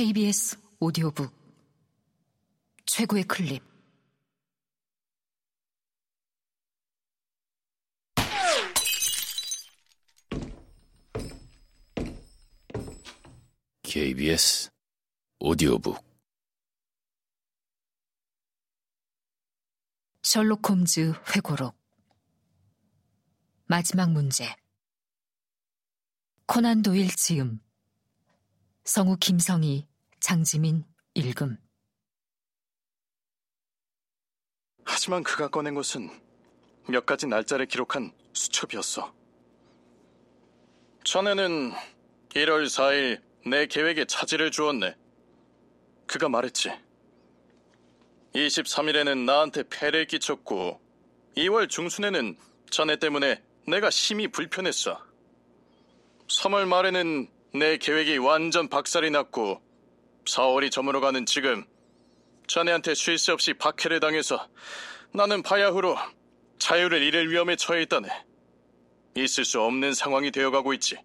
KBS 오디오북 최고의 클립. KBS 오디오북. 셜록 홈즈 회고록. 마지막 문제. 코난 도일 지음. 성우 김성희 장지민 읽음 하지만 그가 꺼낸 것은 몇 가지 날짜를 기록한 수첩이었어. 전에는 1월 4일 내 계획에 차질을 주었네. 그가 말했지. 23일에는 나한테 폐를 끼쳤고 2월 중순에는 전해 때문에 내가 심히 불편했어. 3월 말에는 내 계획이 완전 박살이 났고 4월이 저물어가는 지금 자네한테 쉴 새 없이 박해를 당해서 나는 바야흐로 자유를 잃을 위험에 처해 있다네. 있을 수 없는 상황이 되어가고 있지.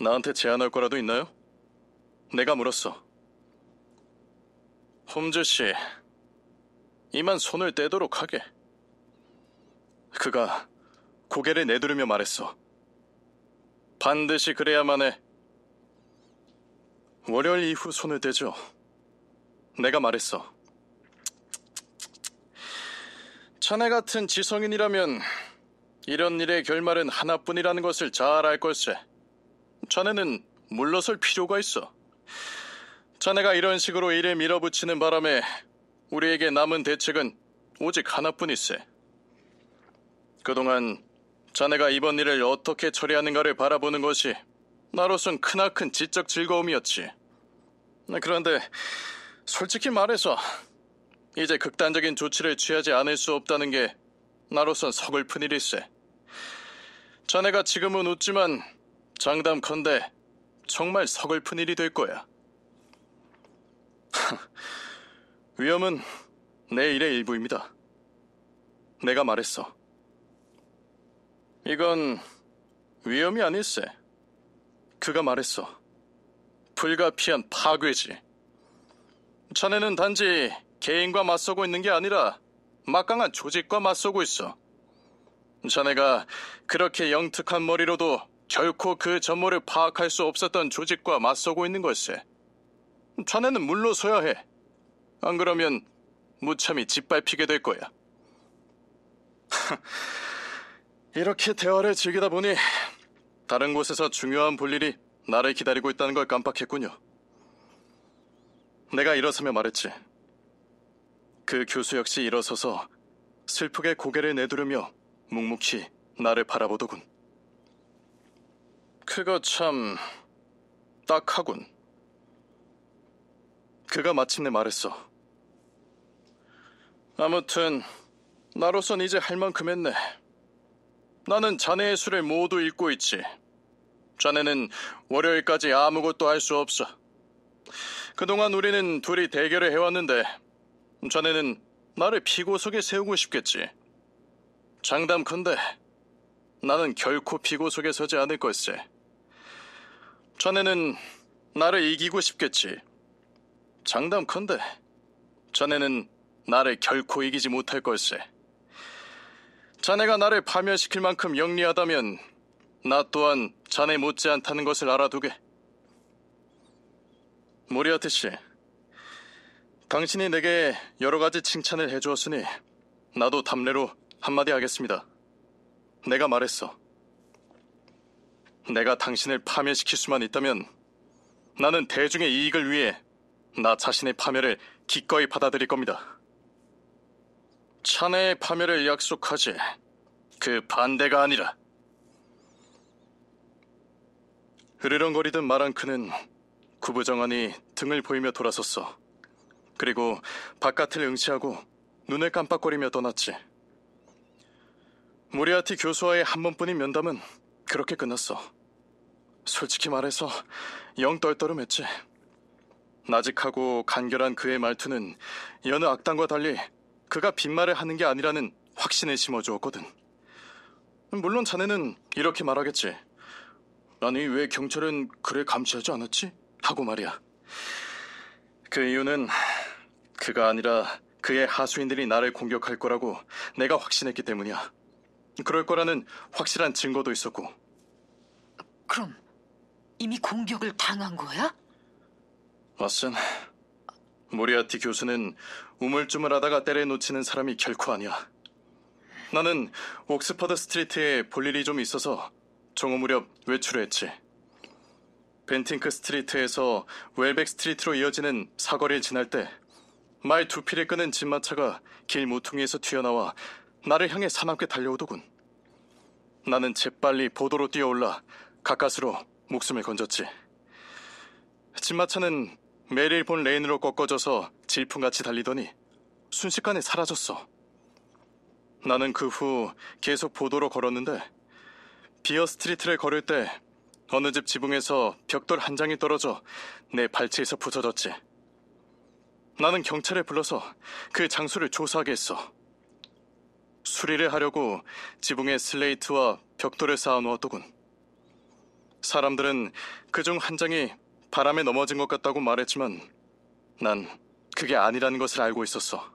나한테 제안할 거라도 있나요? 내가 물었어. 홈즈 씨, 이만 손을 떼도록 하게. 그가 고개를 내두르며 말했어. 반드시 그래야만 해. 월요일 이후 손을 떼죠. 내가 말했어. 자네 같은 지성인이라면 이런 일의 결말은 하나뿐이라는 것을 잘 알 걸세. 자네는 물러설 필요가 있어. 자네가 이런 식으로 일을 밀어붙이는 바람에 우리에게 남은 대책은 오직 하나뿐일세. 그동안 자네가 이번 일을 어떻게 처리하는가를 바라보는 것이 나로선 크나큰 지적 즐거움이었지. 그런데 솔직히 말해서 이제 극단적인 조치를 취하지 않을 수 없다는 게 나로선 서글픈 일일세. 자네가 지금은 웃지만 장담컨대 정말 서글픈 일이 될 거야. 위험은 내 일의 일부입니다. 내가 말했어. 이건 위험이 아닐세. 그가 말했어. 불가피한 파괴지. 자네는 단지 개인과 맞서고 있는 게 아니라 막강한 조직과 맞서고 있어. 자네가 그렇게 영특한 머리로도 결코 그 전모를 파악할 수 없었던 조직과 맞서고 있는 걸세. 자네는 물러서야 해. 안 그러면 무참히 짓밟히게 될 거야. 이렇게 대화를 즐기다 보니 다른 곳에서 중요한 볼일이 나를 기다리고 있다는 걸 깜빡했군요. 내가 일어서며 말했지. 그 교수 역시 일어서서 슬프게 고개를 내두르며 묵묵히 나를 바라보더군. 그거 참 딱하군. 그가 마침내 말했어. 아무튼 나로선 이제 할 만큼 했네. 나는 자네의 수를 모두 읽고 있지. 자네는 월요일까지 아무것도 할 수 없어. 그동안 우리는 둘이 대결을 해왔는데 자네는 나를 피고석에 세우고 싶겠지. 장담컨대 나는 결코 피고석에 서지 않을 걸세. 자네는 나를 이기고 싶겠지. 장담컨대 자네는 나를 결코 이기지 못할 걸세. 자네가 나를 파멸시킬 만큼 영리하다면 나 또한 자네 못지않다는 것을 알아두게. 모리아트 씨, 당신이 내게 여러 가지 칭찬을 해주었으니 나도 답례로 한마디 하겠습니다. 내가 말했어. 내가 당신을 파멸시킬 수만 있다면 나는 대중의 이익을 위해 나 자신의 파멸을 기꺼이 받아들일 겁니다. 자네의 파멸을 약속하지. 그 반대가 아니라. 흐르렁거리던 마랑크는 구부정하니 등을 보이며 돌아섰어. 그리고 바깥을 응시하고 눈을 깜빡거리며 떠났지. 모리아티 교수와의 한 번뿐인 면담은 그렇게 끝났어. 솔직히 말해서 영 떨떠름했지. 나직하고 간결한 그의 말투는 여느 악당과 달리 그가 빈말을 하는 게 아니라는 확신을 심어주었거든. 물론 자네는 이렇게 말하겠지. 아니, 왜 경찰은 그를 감시하지 않았지? 하고 말이야. 그 이유는 그가 아니라 그의 하수인들이 나를 공격할 거라고 내가 확신했기 때문이야. 그럴 거라는 확실한 증거도 있었고. 그럼 이미 공격을 당한 거야? 왓슨, 모리아티 교수는 우물쭈물하다가 때를 놓치는 사람이 결코 아니야. 나는 옥스퍼드 스트리트에 볼 일이 좀 있어서 정오 무렵 외출을 했지. 벤팅크 스트리트에서 웰백 스트리트로 이어지는 사거리를 지날 때 말 두 필을 끄는 짐마차가 길 모퉁이에서 튀어나와 나를 향해 사납게 달려오더군. 나는 재빨리 보도로 뛰어올라 가까스로 목숨을 건졌지. 짐마차는 메릴본 레인으로 꺾어져서 질풍같이 달리더니 순식간에 사라졌어. 나는 그 후 계속 보도로 걸었는데 비어 스트리트를 걸을 때 어느 집 지붕에서 벽돌 한 장이 떨어져 내 발치에서 부서졌지. 나는 경찰을 불러서 그 장소를 조사하게 했어. 수리를 하려고 지붕에 슬레이트와 벽돌을 쌓아 놓았더군. 사람들은 그 중 한 장이 바람에 넘어진 것 같다고 말했지만 난 그게 아니라는 것을 알고 있었어.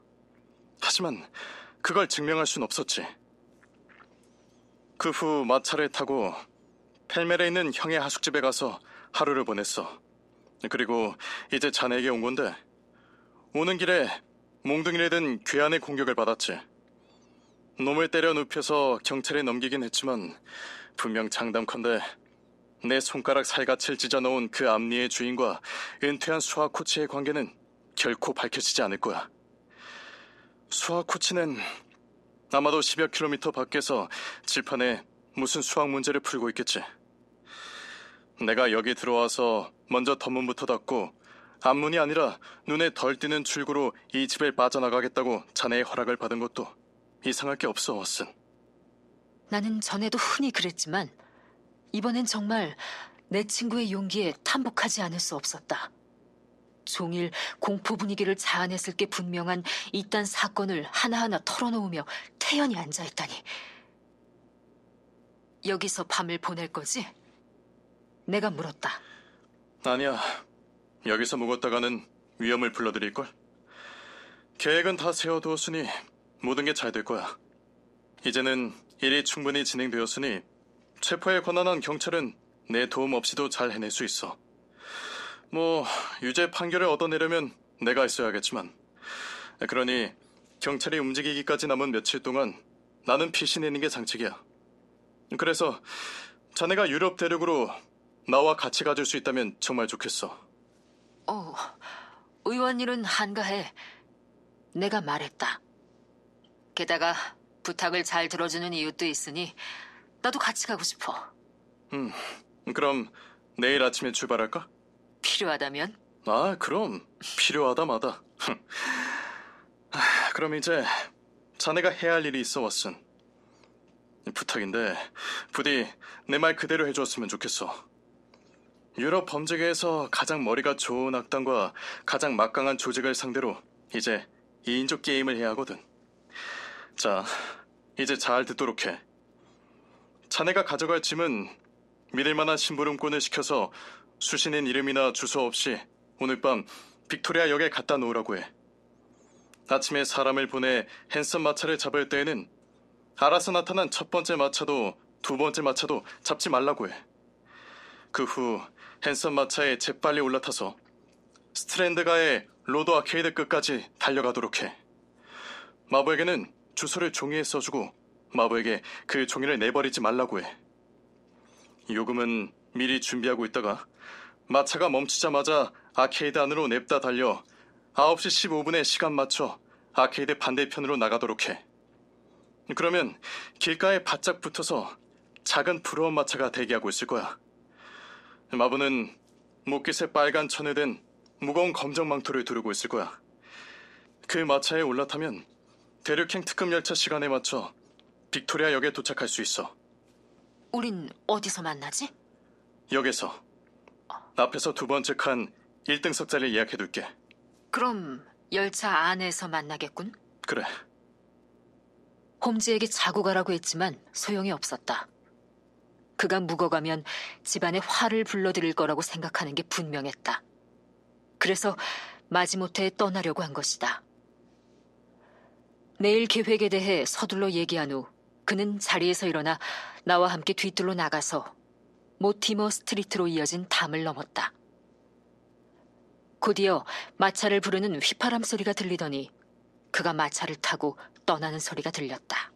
하지만 그걸 증명할 순 없었지. 그 후 마차를 타고 펠멜에 있는 형의 하숙집에 가서 하루를 보냈어. 그리고 이제 자네에게 온 건데 오는 길에 몽둥이를 든 괴한의 공격을 받았지. 놈을 때려 눕혀서 경찰에 넘기긴 했지만 분명 장담컨대 내 손가락 살갗을 찢어놓은 그 앞니의 주인과 은퇴한 수학 코치의 관계는 결코 밝혀지지 않을 거야. 수학 코치는 아마도 10여 킬로미터 밖에서 칠판에 무슨 수학 문제를 풀고 있겠지. 내가 여기 들어와서 먼저 덧문부터 닫고 앞문이 아니라 눈에 덜 띄는 출구로 이 집을 빠져나가겠다고 자네의 허락을 받은 것도 이상할 게 없어, 왓슨. 나는 전에도 흔히 그랬지만 이번엔 정말 내 친구의 용기에 탐복하지 않을 수 없었다. 종일 공포 분위기를 자아냈을 게 분명한 이딴 사건을 하나하나 털어놓으며 태연히 앉아있다니. 여기서 밤을 보낼 거지? 내가 물었다. 아니야. 여기서 묵었다가는 위험을 불러들일걸? 계획은 다 세워두었으니 모든 게 잘 될 거야. 이제는 일이 충분히 진행되었으니 체포에 권한한 경찰은 내 도움 없이도 잘 해낼 수 있어. 뭐 유죄 판결을 얻어내려면 내가 있어야겠지만 그러니 경찰이 움직이기까지 남은 며칠 동안 나는 피신내는 게 장책이야. 그래서 자네가 유럽 대륙으로 나와 같이 가줄 수 있다면 정말 좋겠어. 어, 의원 일은 한가해. 내가 말했다. 게다가 부탁을 잘 들어주는 이웃도 있으니 나도 같이 가고 싶어. 그럼 내일 아침에 출발할까? 필요하다면? 아, 그럼 필요하다 마다. 아, 그럼 이제 자네가 해야 할 일이 있어 왓슨. 부탁인데 부디 내 말 그대로 해줬으면 좋겠어. 유럽 범죄계에서 가장 머리가 좋은 악당과 가장 막강한 조직을 상대로 이제 2인조 게임을 해야 하거든. 자, 이제 잘 듣도록 해. 자네가 가져갈 짐은 믿을 만한 심부름꾼을 시켜서 수신인 이름이나 주소 없이 오늘 밤 빅토리아 역에 갖다 놓으라고 해. 아침에 사람을 보내 핸섬 마차를 잡을 때에는 알아서 나타난 첫 번째 마차도 두 번째 마차도 잡지 말라고 해. 그후 핸섬 마차에 재빨리 올라타서 스트랜드가의 로더 아케이드 끝까지 달려가도록 해. 마부에게는 주소를 종이에 써주고 마부에게 그 종이를 내버리지 말라고 해. 요금은 미리 준비하고 있다가 마차가 멈추자마자 아케이드 안으로 냅다 달려 9시 15분에 시간 맞춰 아케이드 반대편으로 나가도록 해. 그러면 길가에 바짝 붙어서 작은 부러운 마차가 대기하고 있을 거야. 마부는 목깃에 빨간 천에 든 무거운 검정 망토를 두르고 있을 거야. 그 마차에 올라타면 대륙행 특급 열차 시간에 맞춰 빅토리아 역에 도착할 수 있어. 우린 어디서 만나지? 역에서 앞에서 두 번째 칸 1등석 자리를 예약해둘게. 그럼 열차 안에서 만나겠군? 그가 묵어가면 집안에 화를 불러들일 거라고 생각하는 게 분명했다. 그래서 마지못해 떠나려고 한 것이다. 내일 계획에 대해 서둘러 얘기한 후 그는 자리에서 일어나 나와 함께 뒤뜰로 나가서 모티머 스트리트로 이어진 담을 넘었다. 곧이어 마차를 부르는 휘파람 소리가 들리더니 그가 마차를 타고 떠나는 소리가 들렸다.